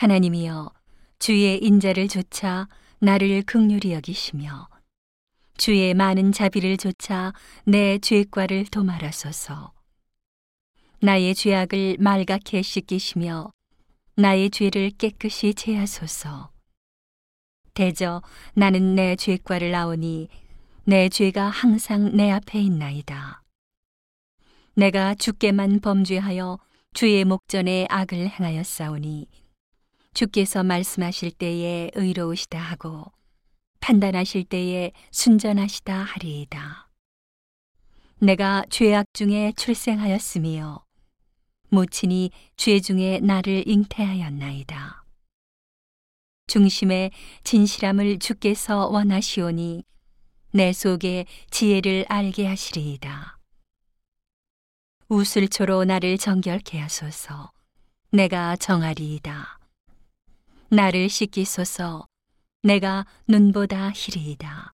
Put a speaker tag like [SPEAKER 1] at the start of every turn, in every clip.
[SPEAKER 1] 하나님이여 주의 인자를 조차 나를 극률히 여기시며 주의 많은 자비를 조차 내 죄과를 도말하소서. 나의 죄악을 말갛게 씻기시며 나의 죄를 깨끗이 제하소서. 대저 나는 내 죄과를 나오니 내 죄가 항상 내 앞에 있나이다. 내가 주께만 범죄하여 주의 목전에 악을 행하였사오니 주께서 말씀하실 때에 의로우시다 하고 판단하실 때에 순전하시다 하리이다. 내가 죄악 중에 출생하였으며 모친이 죄 중에 나를 잉태하였나이다. 중심에 진실함을 주께서 원하시오니 내 속에 지혜를 알게 하시리이다. 우슬초로 나를 정결케 하소서. 내가 정하리이다. 나를 씻기소서. 내가 눈보다 희리이다.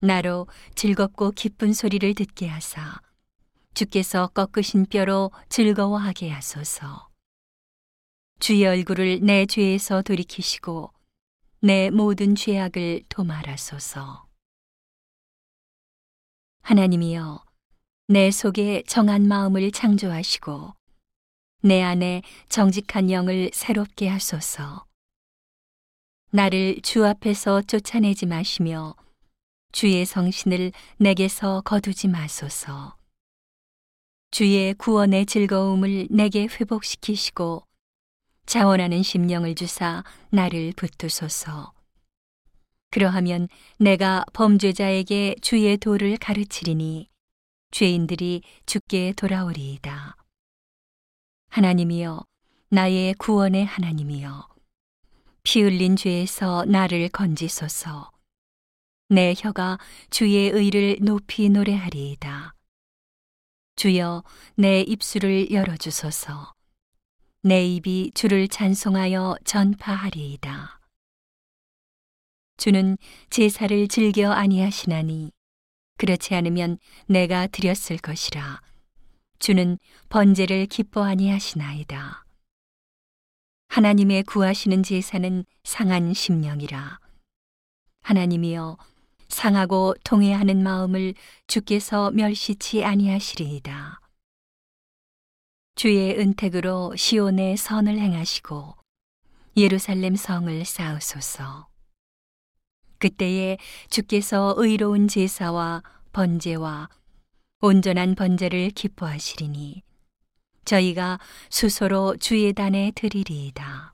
[SPEAKER 1] 나로 즐겁고 기쁜 소리를 듣게 하사 주께서 꺾으신 뼈로 즐거워하게 하소서. 주의 얼굴을 내 죄에서 돌이키시고 내 모든 죄악을 도말하소서. 하나님이여 내 속에 정한 마음을 창조하시고 내 안에 정직한 영을 새롭게 하소서. 나를 주 앞에서 쫓아내지 마시며 주의 성신을 내게서 거두지 마소서. 주의 구원의 즐거움을 내게 회복시키시고 자원하는 심령을 주사 나를 붙드소서. 그러하면 내가 범죄자에게 주의 도를 가르치리니 죄인들이 죽게 돌아오리이다. 하나님이여, 나의 구원의 하나님이여, 피 흘린 죄에서 나를 건지소서. 내 혀가 주의 의를 높이 노래하리이다. 주여, 내 입술을 열어주소서. 내 입이 주를 찬송하여 전파하리이다. 주는 제사를 즐겨 아니하시나니 그렇지 않으면 내가 드렸을 것이라. 주는 번제를 기뻐하니 하시나이다. 하나님의 구하시는 제사는 상한 심령이라. 하나님이여 상하고 통회하는 마음을 주께서 멸시치 아니하시리이다. 주의 은택으로 시온의 선을 행하시고 예루살렘 성을 쌓으소서. 그때에 주께서 의로운 제사와 번제와 온전한 번제를 기뻐하시리니 저희가 수소로 주의 단에 드리리이다.